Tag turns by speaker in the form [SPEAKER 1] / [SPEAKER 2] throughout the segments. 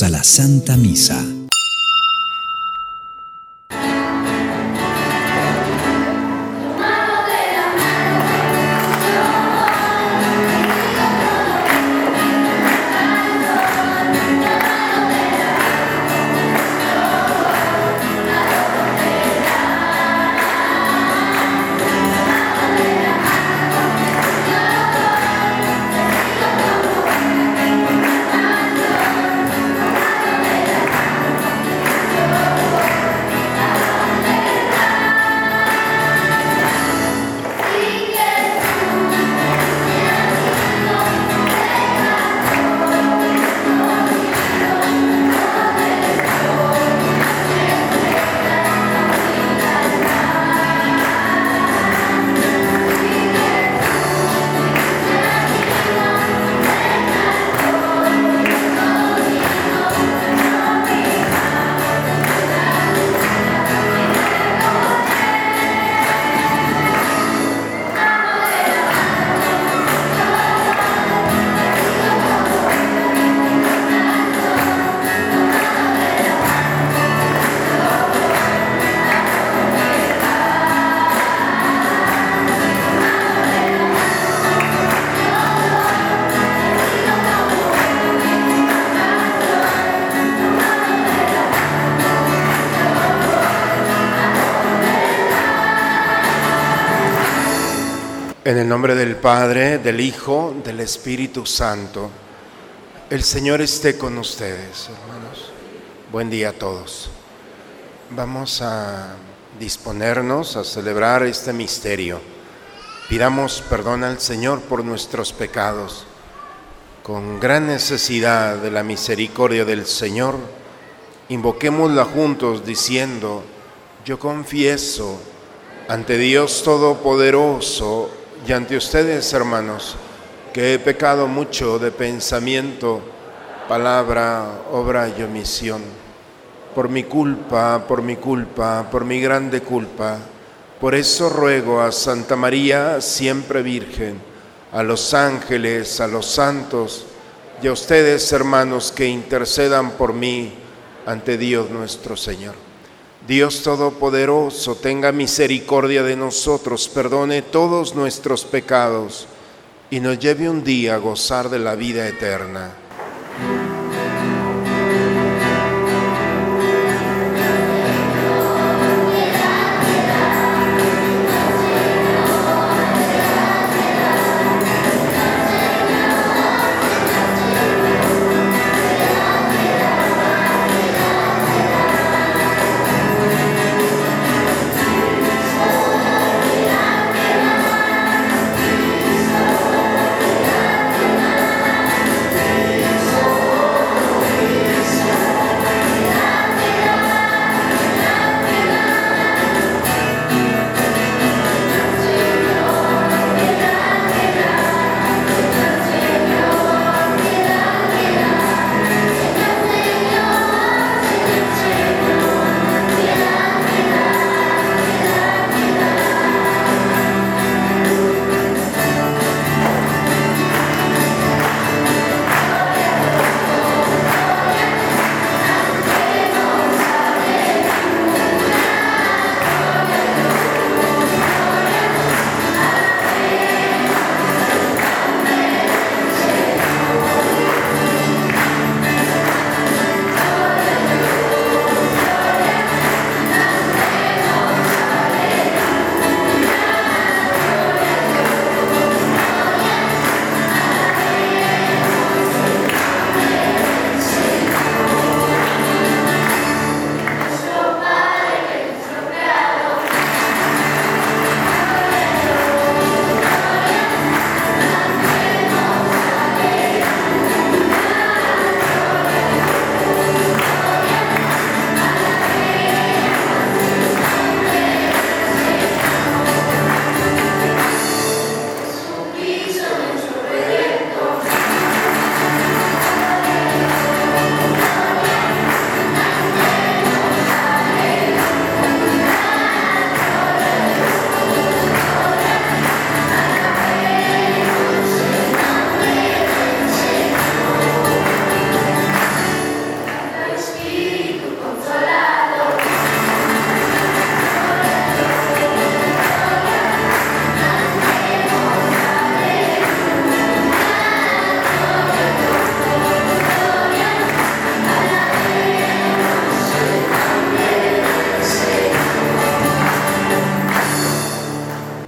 [SPEAKER 1] A la Santa Misa.
[SPEAKER 2] En el nombre del Padre, del Hijo, del Espíritu Santo. El Señor esté con ustedes, hermanos. Buen día a todos. Vamos a disponernos a celebrar este misterio. Pidamos perdón al Señor por nuestros pecados. Con gran necesidad de la misericordia del Señor, invoquémosla juntos diciendo, yo confieso ante Dios Todopoderoso, y ante ustedes, hermanos, que he pecado mucho de pensamiento, palabra, obra y omisión. Por mi culpa, por mi culpa, por mi grande culpa. Por eso ruego a Santa María, siempre Virgen, a los ángeles, a los santos y a ustedes, hermanos, que intercedan por mí ante Dios nuestro Señor. Dios Todopoderoso, tenga misericordia de nosotros, perdone todos nuestros pecados y nos lleve un día a gozar de la vida eterna.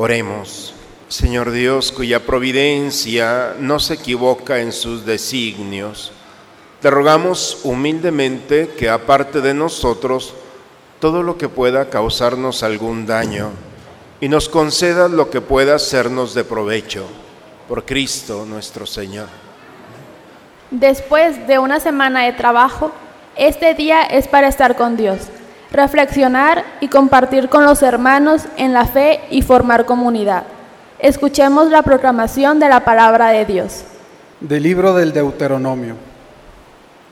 [SPEAKER 2] Oremos. Señor Dios, cuya providencia no se equivoca en sus designios, te rogamos humildemente que aparte de nosotros todo lo que pueda causarnos algún daño y nos concedas lo que pueda hacernos de provecho. Por Cristo nuestro Señor.
[SPEAKER 1] Después de una semana de trabajo, este día es para estar con Dios, reflexionar y compartir con los hermanos en la fe y formar comunidad. Escuchemos la proclamación de la palabra de Dios.
[SPEAKER 3] Del libro del Deuteronomio.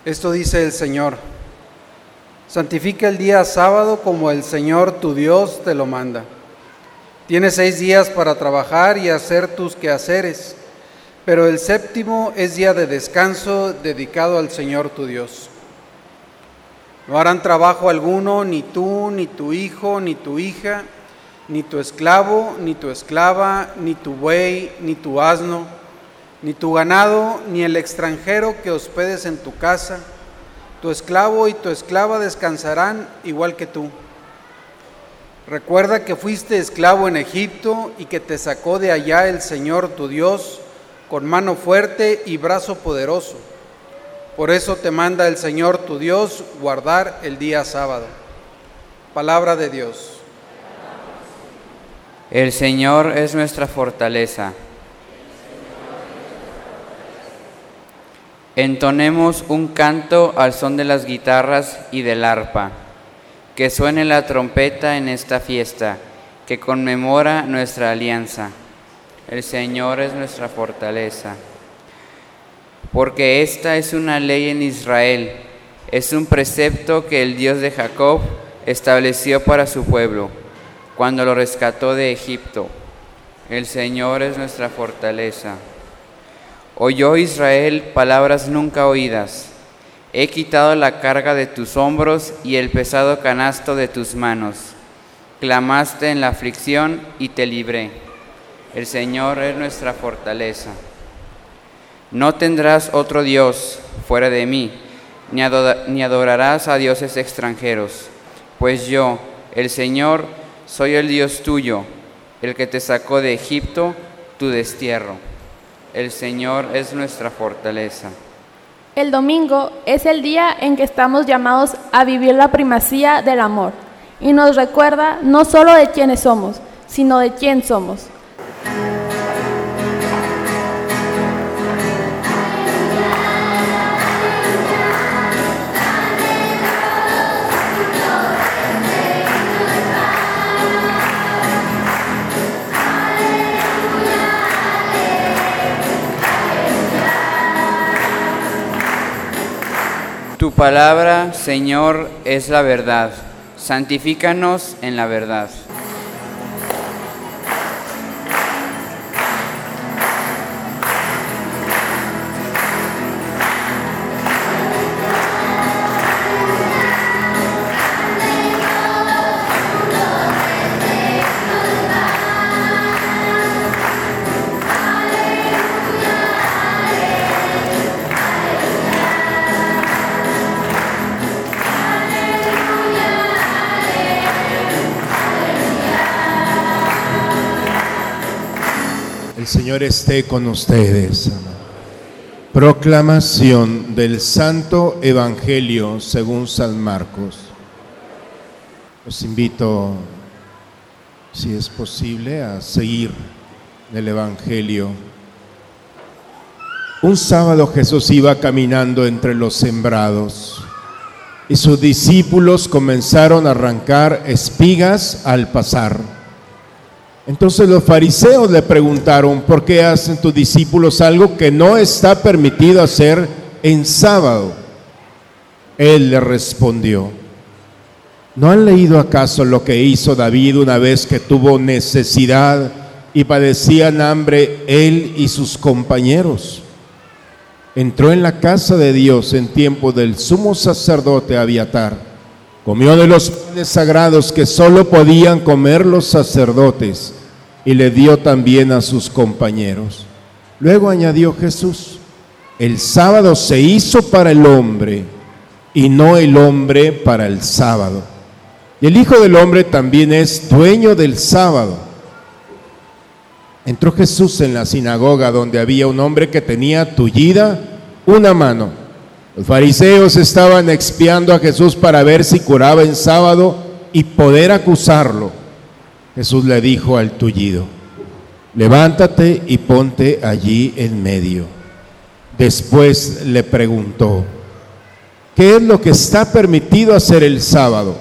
[SPEAKER 3] Esto dice el Señor. Santifica el día sábado como el Señor tu Dios te lo manda. Tienes seis días para trabajar y hacer tus quehaceres, pero el séptimo es día de descanso dedicado al Señor tu Dios. No harán trabajo alguno, ni tú, ni tu hijo, ni tu hija, ni tu esclavo, ni tu esclava, ni tu buey, ni tu asno, ni tu ganado, ni el extranjero que hospedes en tu casa. Tu esclavo y tu esclava descansarán igual que tú. Recuerda que fuiste esclavo en Egipto y que te sacó de allá el Señor tu Dios con mano fuerte y brazo poderoso. Por eso te manda el Señor tu Dios guardar el día sábado. Palabra de Dios.
[SPEAKER 4] El Señor es nuestra fortaleza. Entonemos un canto al son de las guitarras y del arpa. Que suene la trompeta en esta fiesta que conmemora nuestra alianza. El Señor es nuestra fortaleza. Porque esta es una ley en Israel, es un precepto que el Dios de Jacob estableció para su pueblo, cuando lo rescató de Egipto. El Señor es nuestra fortaleza. Oyó Israel palabras nunca oídas He quitado la carga de tus hombros y el pesado canasto de tus manos. Clamaste en la aflicción y te libré. El Señor es nuestra fortaleza. No tendrás otro Dios fuera de mí, ni, adorarás a dioses extranjeros, pues yo, el Señor, soy el Dios tuyo, el que te sacó de Egipto, tu destierro. El Señor es nuestra fortaleza.
[SPEAKER 1] El domingo es el día en que estamos llamados a vivir la primacía del amor y nos recuerda no solo de quiénes somos, sino de quién somos.
[SPEAKER 4] Tu palabra, Señor, es la verdad. Santifícanos en la verdad.
[SPEAKER 2] Señor esté con ustedes. Proclamación del Santo Evangelio según San Marcos. Los invito, si es posible, a seguir el Evangelio. Un sábado Jesús iba caminando entre los sembrados y sus discípulos comenzaron a arrancar espigas al pasar. Entonces los fariseos le preguntaron, ¿por qué hacen tus discípulos algo que no está permitido hacer en sábado? Él le respondió, ¿no han leído acaso lo que hizo David una vez que tuvo necesidad y padecían hambre él y sus compañeros? Entró en la casa de Dios en tiempo del sumo sacerdote Abiatar Comió de los panes sagrados que solo podían comer los sacerdotes y le dio también a sus compañeros. Luego añadió Jesús, el sábado se hizo para el hombre y no el hombre para el sábado. Y el Hijo del Hombre también es dueño del sábado. Entró Jesús en la sinagoga donde había un hombre que tenía tullida una mano. Los fariseos estaban expiando a Jesús para ver si curaba en sábado y poder acusarlo. Jesús le dijo al tullido, levántate y ponte allí en medio. Después le preguntó, ¿qué es lo que está permitido hacer el sábado?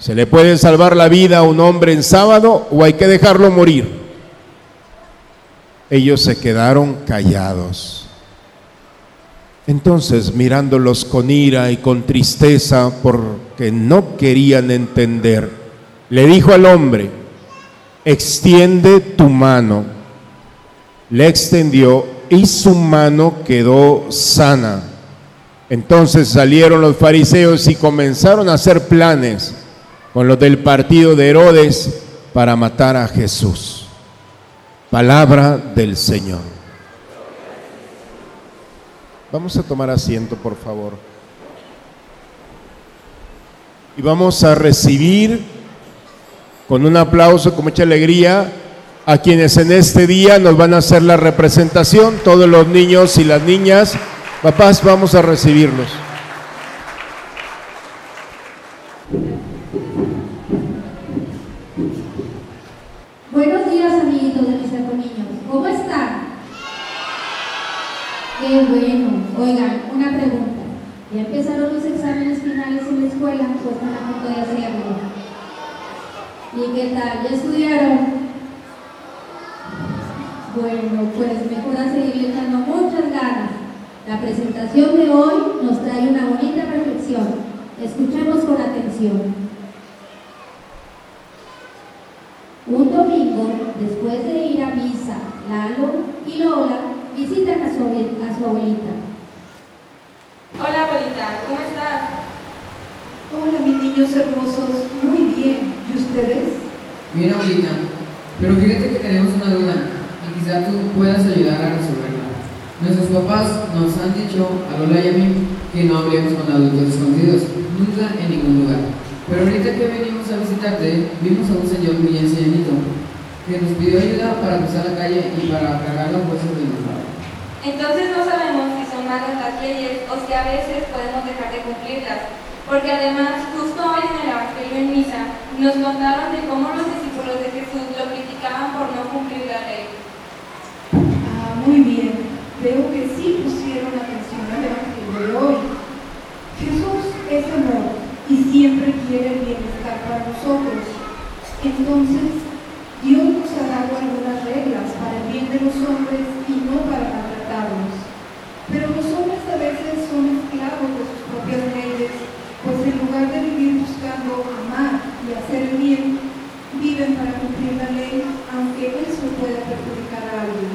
[SPEAKER 2] ¿Se le puede salvar la vida a un hombre en sábado o hay que dejarlo morir? Ellos se quedaron callados. Entonces, mirándolos con ira y con tristeza porque no querían entender, le dijo al hombre, extiende tu mano. Le extendió y su mano quedó sana. Entonces salieron los fariseos y comenzaron a hacer planes con los del partido de Herodes para matar a Jesús. Palabra del Señor. Vamos a tomar asiento, por favor. Y vamos a recibir con un aplauso, con mucha alegría, a quienes en este día nos van a hacer la representación, todos los niños y las niñas. Papás, vamos a recibirlos.
[SPEAKER 5] Buenos días, amiguitos de mis niños. ¿Cómo están? Qué bueno. Oigan, una pregunta. ¿Ya empezaron los exámenes finales en la escuela o están a punto de hacerlo? ¿Y qué tal? ¿Ya estudiaron? Bueno, pues mejor a seguir echando muchas ganas. La presentación de hoy nos trae una bonita reflexión. Escuchemos con atención. Un domingo, después de ir a misa, Lalo y Lola visitan a su abuelita.
[SPEAKER 6] Hola abuelita, ¿cómo estás?
[SPEAKER 7] Hola mis niños hermosos, muy bien. ¿Y ustedes?
[SPEAKER 8] Bien abuelita, pero fíjate que tenemos una duda y quizá tú puedas ayudar a resolverla. Nuestros papás nos han dicho a Lola y a mí que no hablemos con adultos escondidos, nunca en ningún lugar. Pero ahorita que venimos a visitarte, vimos a un señor muy ancianito que nos pidió ayuda para cruzar la calle y para cargar las bolsas de mercado.
[SPEAKER 6] Entonces no sabemos si son malas las leyes o si a veces podemos dejar de cumplirlas. Porque además, justo hoy en el Evangelio en Misa, nos contaron de cómo los discípulos de Jesús lo criticaban por no cumplir la ley.
[SPEAKER 7] Ah, muy bien. Veo que sí pusieron atención al Evangelio de hoy. Jesús es amor y siempre quiere el bienestar para nosotros. Entonces, Dios nos ha dado algunas reglas para el bien de los hombres y no para maltratarlos. Pero los hombres a veces son esclavos de sus propias leyes, pues en lugar de vivir buscando amar y hacer el bien, viven para cumplir la ley, aunque eso pueda perjudicar a alguien.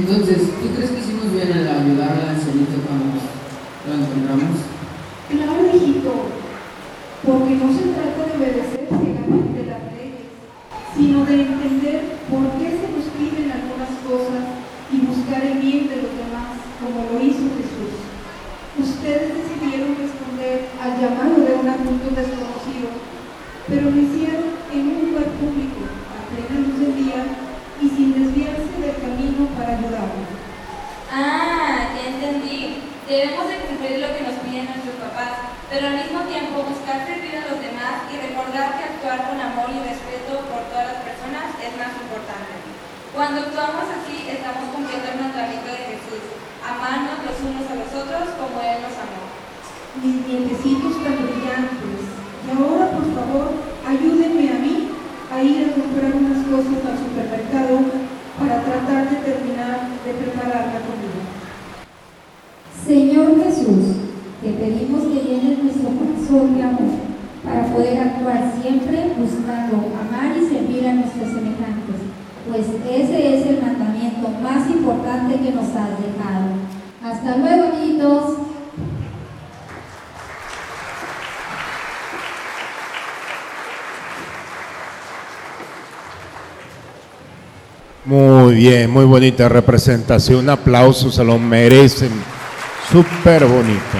[SPEAKER 8] Entonces, ¿tú crees que hicimos bien al ayudar al ancianito cuando lo encontramos?
[SPEAKER 7] Claro, hijito, porque no se trata de obedecer ciegamente las leyes, sino de entender por qué se nos piden algunas cosas y buscar el bien de los demás, como lo hizo Jesús. Ustedes decidieron responder al llamado de un adulto desconocido, pero lo hicieron en un lugar público, a plena luz del día y sin desviarse del camino para ayudarnos.
[SPEAKER 6] Ah, ya entendí. Debemos de cumplir lo que nos piden nuestros papás, pero al mismo tiempo buscar servir a los demás y recordar que actuar con amor y respeto por todas las personas es más importante. Cuando actuamos así, estamos cumpliendo el mandamiento de Jesús, amarnos los unos a los otros como Él nos amó.
[SPEAKER 7] Mis dientecitos tan brillantes. Y ahora, por favor, ayúdenme a mí a ir a comprar unas cosas al supermercado para tratar de terminar de preparar la comida.
[SPEAKER 5] Señor Jesús, te pedimos que llenes nuestro corazón de amor para poder actuar siempre buscando amar y servir a nuestros semejantes, pues ese es el mandamiento más importante que nos has dejado. Hasta luego, amiguitos.
[SPEAKER 2] Muy bien, muy bonita representación. Un aplauso, se lo merecen. Súper bonito.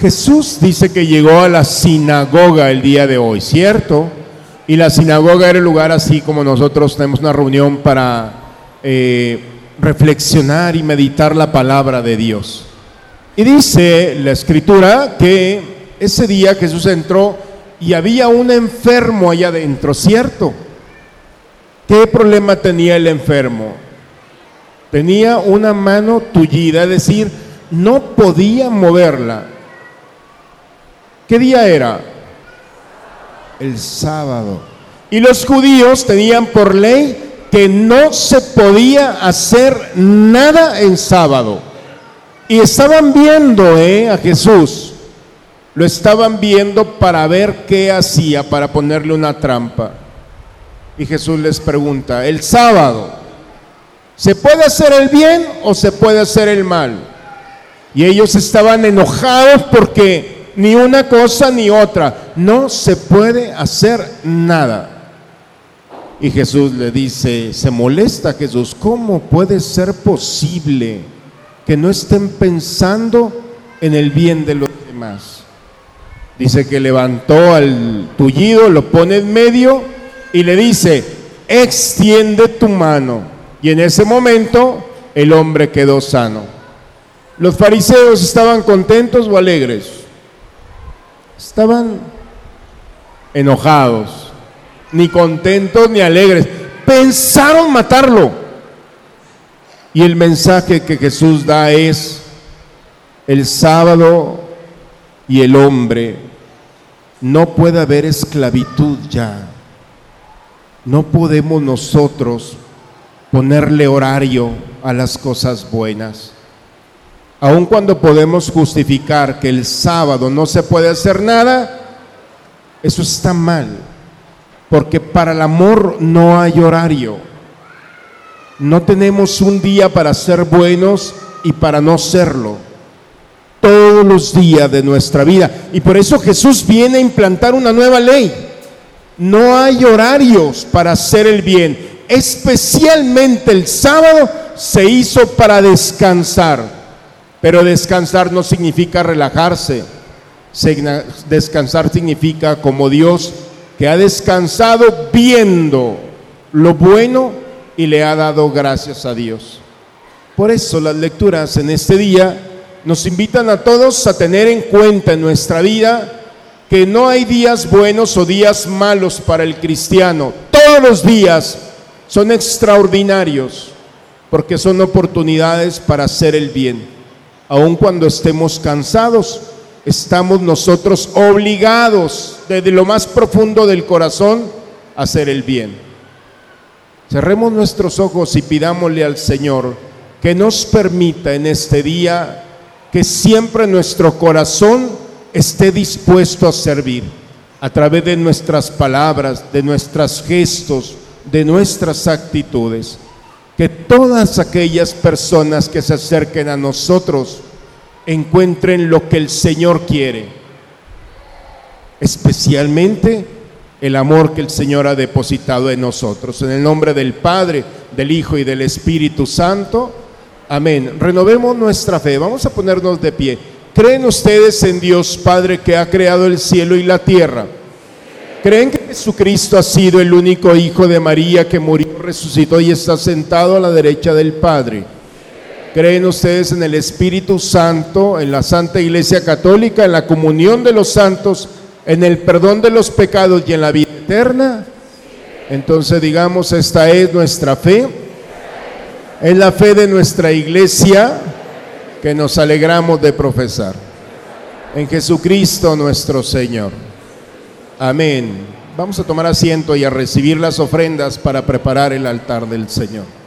[SPEAKER 2] Jesús dice que llegó a la sinagoga el día de hoy, ¿cierto? Y la sinagoga era el lugar así como nosotros tenemos una reunión para eh, reflexionar y meditar la palabra de Dios. Y dice la escritura que ese día Jesús entró y había un enfermo allá adentro, ¿cierto? ¿Qué problema tenía el enfermo? Tenía una mano tullida, es decir, no podía moverla. ¿Qué día era? El sábado. Y los judíos tenían por ley que no se podía hacer nada en sábado. Y estaban viendo eh, a Jesús. Lo estaban viendo para ver qué hacía, para ponerle una trampa. Y Jesús les pregunta, el sábado, ¿se puede hacer el bien o se puede hacer el mal? Y ellos estaban enojados porque ni una cosa ni otra, no se puede hacer nada. Y Jesús le dice, se molesta Jesús, ¿cómo puede ser posible que no estén pensando en el bien de los demás? Dice que levantó al tullido, lo pone en medio y le dice, extiende tu mano. Y en ese momento el hombre quedó sano. ¿Los fariseos estaban contentos o alegres? Estaban enojados, ni contentos ni alegres. Pensaron matarlo. Y el mensaje que Jesús da es, el sábado y el hombre, no puede haber esclavitud ya. No podemos nosotros ponerle horario a las cosas buenas. Aun cuando podemos justificar que el sábado no se puede hacer nada, eso está mal, porque para el amor no hay horario. No tenemos un día para ser buenos y para no serlo. Todos los días de nuestra vida. Y por eso Jesús viene a implantar una nueva ley no hay horarios para hacer el bien. Especialmente el sábado se hizo para descansar. Pero descansar no significa relajarse. Descansar significa como Dios que ha descansado viendo lo bueno y le ha dado gracias a Dios. Por eso las lecturas en este día nos invitan a todos a tener en cuenta en nuestra vida que no hay días buenos o días malos para el cristiano. Todos los días son extraordinarios porque son oportunidades para hacer el bien. Aun cuando estemos cansados, estamos nosotros obligados desde lo más profundo del corazón a hacer el bien. Cerremos nuestros ojos y pidámosle al Señor que nos permita en este día que siempre nuestro corazón esté dispuesto a servir a través de nuestras palabras, de nuestros gestos, de nuestras actitudes. Que todas aquellas personas que se acerquen a nosotros encuentren lo que el Señor quiere, especialmente el amor que el Señor ha depositado en nosotros. En el nombre del Padre, del Hijo y del Espíritu Santo. Amén. Renovemos nuestra fe. Vamos a ponernos de pie. ¿Creen ustedes en Dios Padre que ha creado el cielo y la tierra? ¿Creen que Jesucristo ha sido el único Hijo de María que murió, resucitó y está sentado a la derecha del Padre? ¿Creen ustedes en el Espíritu Santo, en la Santa Iglesia Católica, en la comunión de los santos, en el perdón de los pecados y en la vida eterna? Entonces digamos, esta es nuestra fe, es la fe de nuestra iglesia que nos alegramos de profesar. En Jesucristo nuestro Señor. Amén. Vamos a tomar asiento y a recibir las ofrendas para preparar el altar del Señor.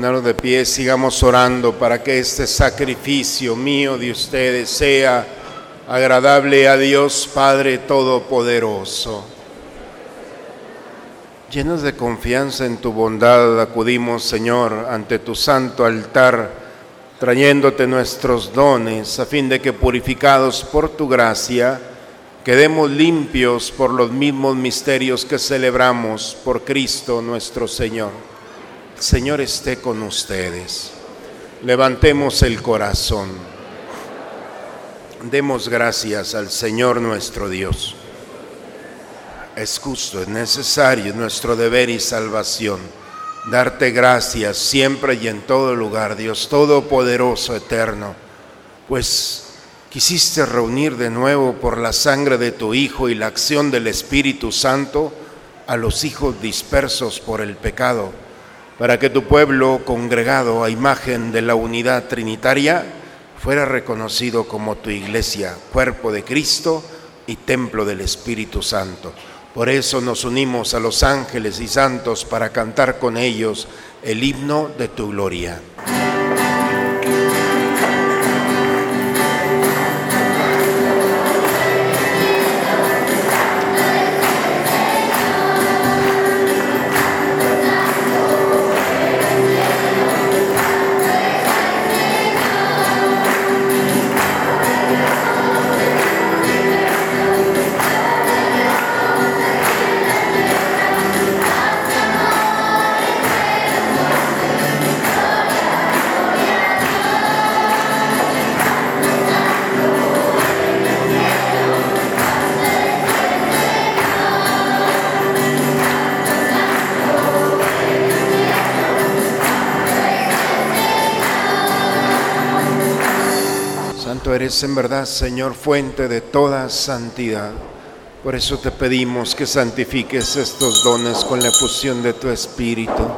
[SPEAKER 2] De pie, sigamos orando para que este sacrificio mío de ustedes sea agradable a Dios Padre Todopoderoso. Llenos de confianza en tu bondad, acudimos, Señor, ante tu santo altar, trayéndote nuestros dones, a fin de que purificados por tu gracia, quedemos limpios por los mismos misterios que celebramos por Cristo nuestro Señor. Señor esté con ustedes. Levantemos el corazón. Demos gracias al Señor nuestro Dios. Es justo, es necesario, es nuestro deber y salvación. Darte gracias siempre y en todo lugar, Dios Todopoderoso, Eterno, pues quisiste reunir de nuevo por la sangre de tu Hijo y la acción del Espíritu Santo a los hijos dispersos por el pecado, para que tu pueblo congregado a imagen de la unidad trinitaria fuera reconocido como tu iglesia, cuerpo de Cristo y templo del Espíritu Santo. Por eso nos unimos a los ángeles y santos para cantar con ellos el himno de tu gloria. Santo eres en verdad, Señor, fuente de toda santidad. Por eso te pedimos que santifiques estos dones con la efusión de tu Espíritu,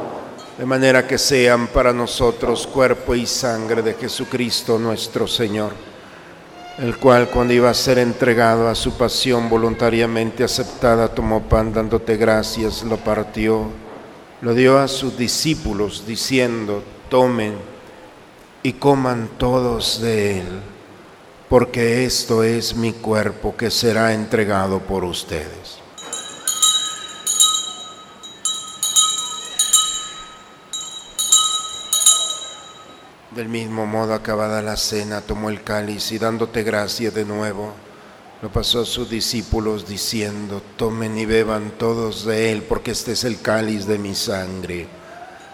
[SPEAKER 2] de manera que sean para nosotros cuerpo y sangre de Jesucristo nuestro Señor, el cual cuando iba a ser entregado a su pasión voluntariamente aceptada, tomó pan dándote gracias, lo partió, lo dio a sus discípulos diciendo, tomen y coman todos de él porque esto es mi cuerpo que será entregado por ustedes. Del mismo modo, acabada la cena, tomó el cáliz y dándote gracia de nuevo, lo pasó a sus discípulos diciendo, tomen y beban todos de él, porque este es el cáliz de mi sangre,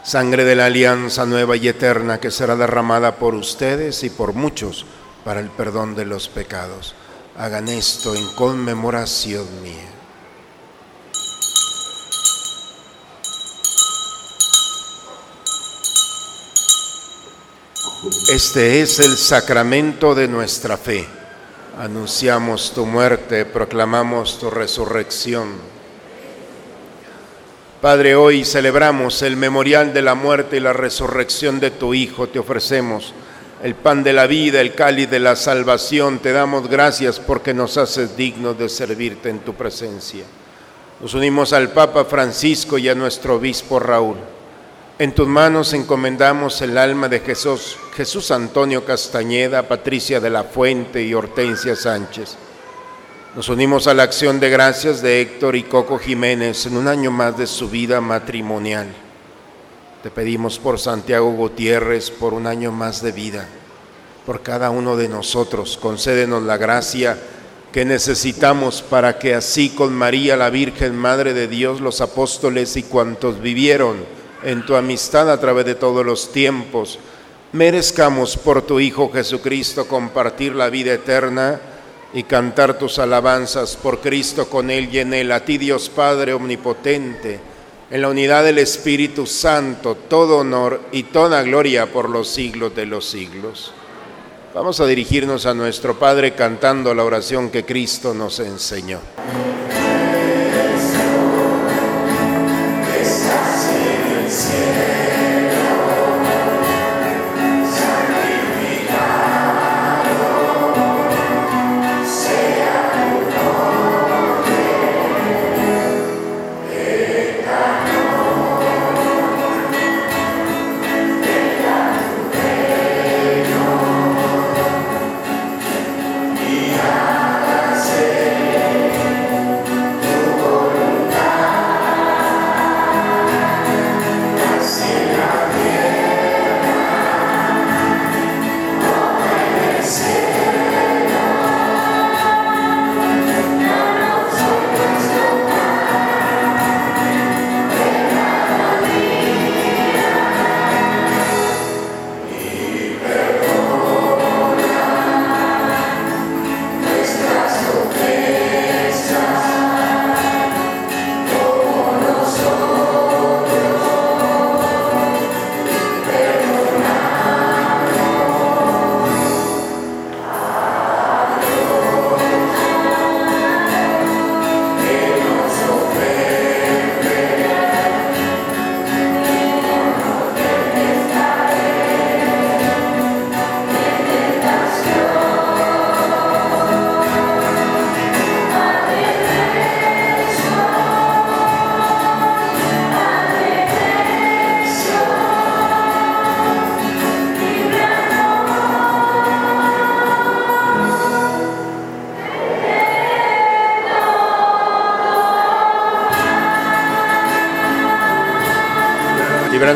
[SPEAKER 2] sangre de la alianza nueva y eterna que será derramada por ustedes y por muchos para el perdón de los pecados. Hagan esto en conmemoración mía. Este es el sacramento de nuestra fe. Anunciamos tu muerte, proclamamos tu resurrección. Padre, hoy celebramos el memorial de la muerte y la resurrección de tu Hijo. Te ofrecemos el pan de la vida, el cáliz de la salvación. Te damos gracias porque nos haces dignos de servirte en tu presencia. Nos unimos al Papa Francisco y a nuestro obispo Raúl. En tus manos encomendamos el alma de Jesús, Jesús Antonio Castañeda, Patricia de la Fuente y Hortensia Sánchez. Nos unimos a la acción de gracias de Héctor y Coco Jiménez en un año más de su vida matrimonial. Te pedimos por Santiago Gutiérrez por un año más de vida, por cada uno de nosotros. Concédenos la gracia que necesitamos para que así con María la Virgen, Madre de Dios, los apóstoles y cuantos vivieron en tu amistad a través de todos los tiempos, merezcamos por tu Hijo Jesucristo compartir la vida eterna y cantar tus alabanzas por Cristo con Él y en Él. A ti Dios Padre Omnipotente, en la unidad del Espíritu Santo, todo honor y toda gloria por los siglos de los siglos. Vamos a dirigirnos a nuestro Padre cantando la oración que Cristo nos enseñó.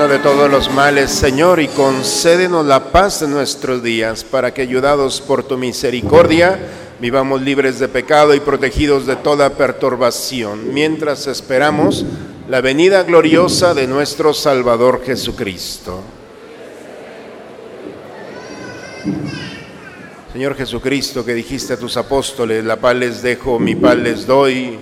[SPEAKER 2] De todos los males, Señor, y concédenos la paz en nuestros días, para que, ayudados por tu misericordia, vivamos libres de pecado y protegidos de toda perturbación, mientras esperamos la venida gloriosa de nuestro Salvador Jesucristo. Señor Jesucristo, que dijiste a tus apóstoles, la paz les dejo, mi paz les doy,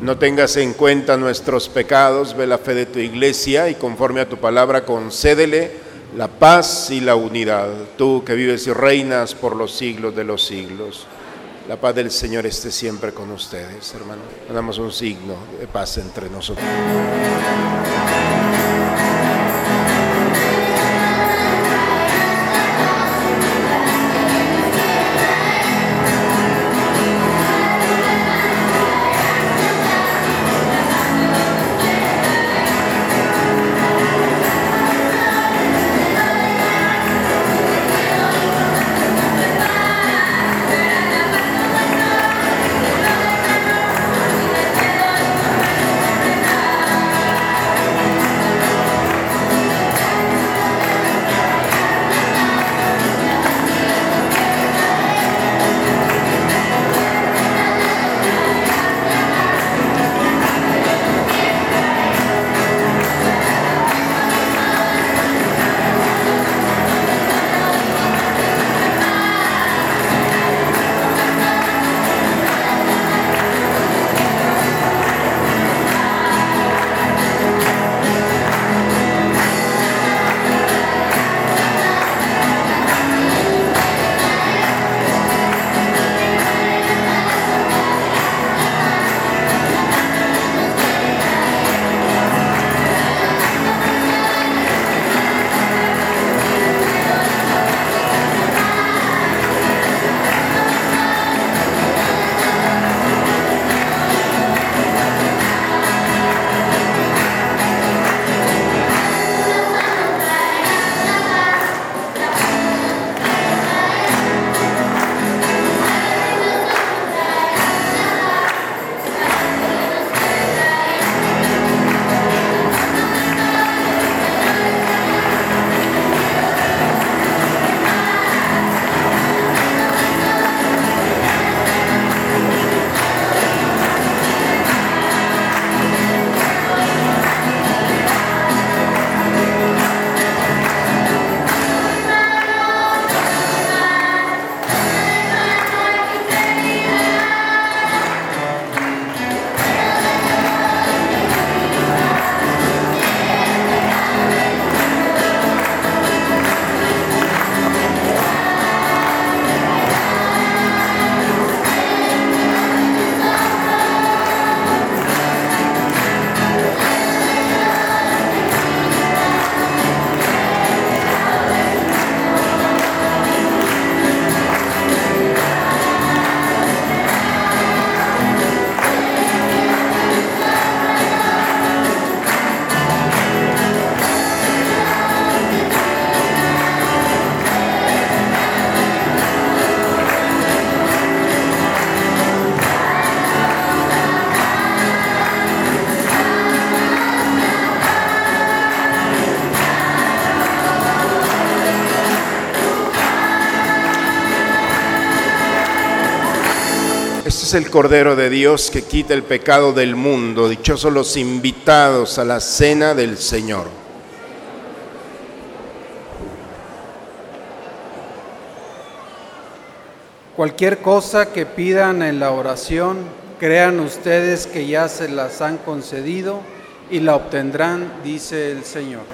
[SPEAKER 2] no tengas en cuenta nuestros pecados, ve la fe de tu iglesia y conforme a tu palabra concédele la paz y la unidad. Tú que vives y reinas por los siglos de los siglos. La paz del Señor esté siempre con ustedes, hermano. Damos un signo de paz entre nosotros. Es el Cordero de Dios que quita el pecado del mundo. Dichosos los invitados a la cena del Señor.
[SPEAKER 3] Cualquier cosa que pidan en la oración, crean ustedes que ya se las han concedido y la obtendrán, dice el Señor.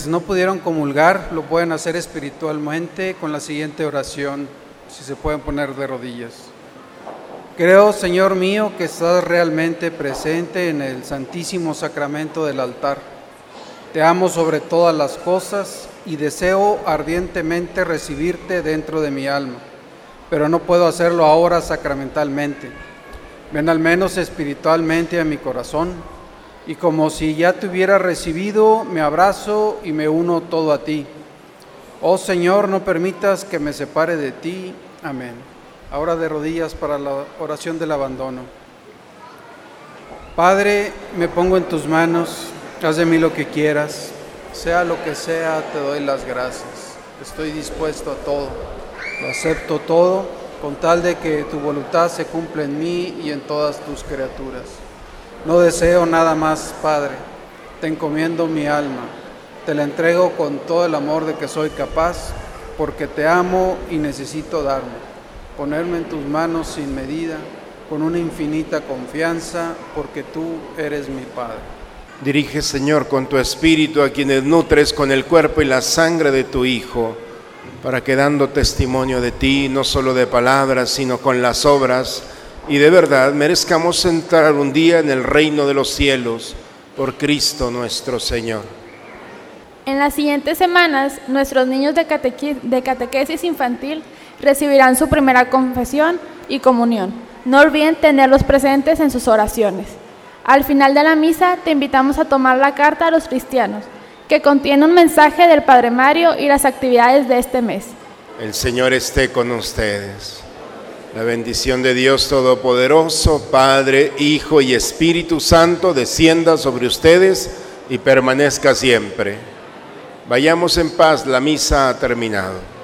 [SPEAKER 3] Quienes no pudieron comulgar, lo pueden hacer espiritualmente con la siguiente oración, si se pueden poner de rodillas. Creo, Señor mío, que estás realmente presente en el santísimo sacramento del altar. Te amo sobre todas las cosas y deseo ardientemente recibirte dentro de mi alma, pero no puedo hacerlo ahora sacramentalmente. Ven al menos espiritualmente a mi corazón y como si ya te hubiera recibido, me abrazo y me uno todo a ti. Oh Señor, no permitas que me separe de ti. Amén. Ahora de rodillas para la oración del abandono. Padre, me pongo en tus manos, haz de mí lo que quieras, sea lo que sea, te doy las gracias. Estoy dispuesto a todo, lo acepto todo, con tal de que tu voluntad se cumpla en mí y en todas tus criaturas. No deseo nada más, Padre. Te encomiendo mi alma. Te la entrego con todo el amor de que soy capaz, porque te amo y necesito darme. Ponerme en tus manos sin medida, con una infinita confianza, porque tú eres mi Padre.
[SPEAKER 2] Dirige, Señor, con tu espíritu a quienes nutres con el cuerpo y la sangre de tu Hijo, para que dando testimonio de ti, no solo de palabras, sino con las obras, y de verdad merezcamos entrar un día en el reino de los cielos por Cristo nuestro Señor.
[SPEAKER 1] En las siguientes semanas, nuestros niños de, de catequesis infantil recibirán su primera confesión y comunión. No olviden tenerlos presentes en sus oraciones. Al final de la misa te invitamos a tomar la carta a los cristianos, que contiene un mensaje del Padre Mario y las actividades de este mes.
[SPEAKER 2] El Señor esté con ustedes. La bendición de Dios Todopoderoso, Padre, Hijo y Espíritu Santo, descienda sobre ustedes y permanezca siempre. Vayamos en paz, la misa ha terminado.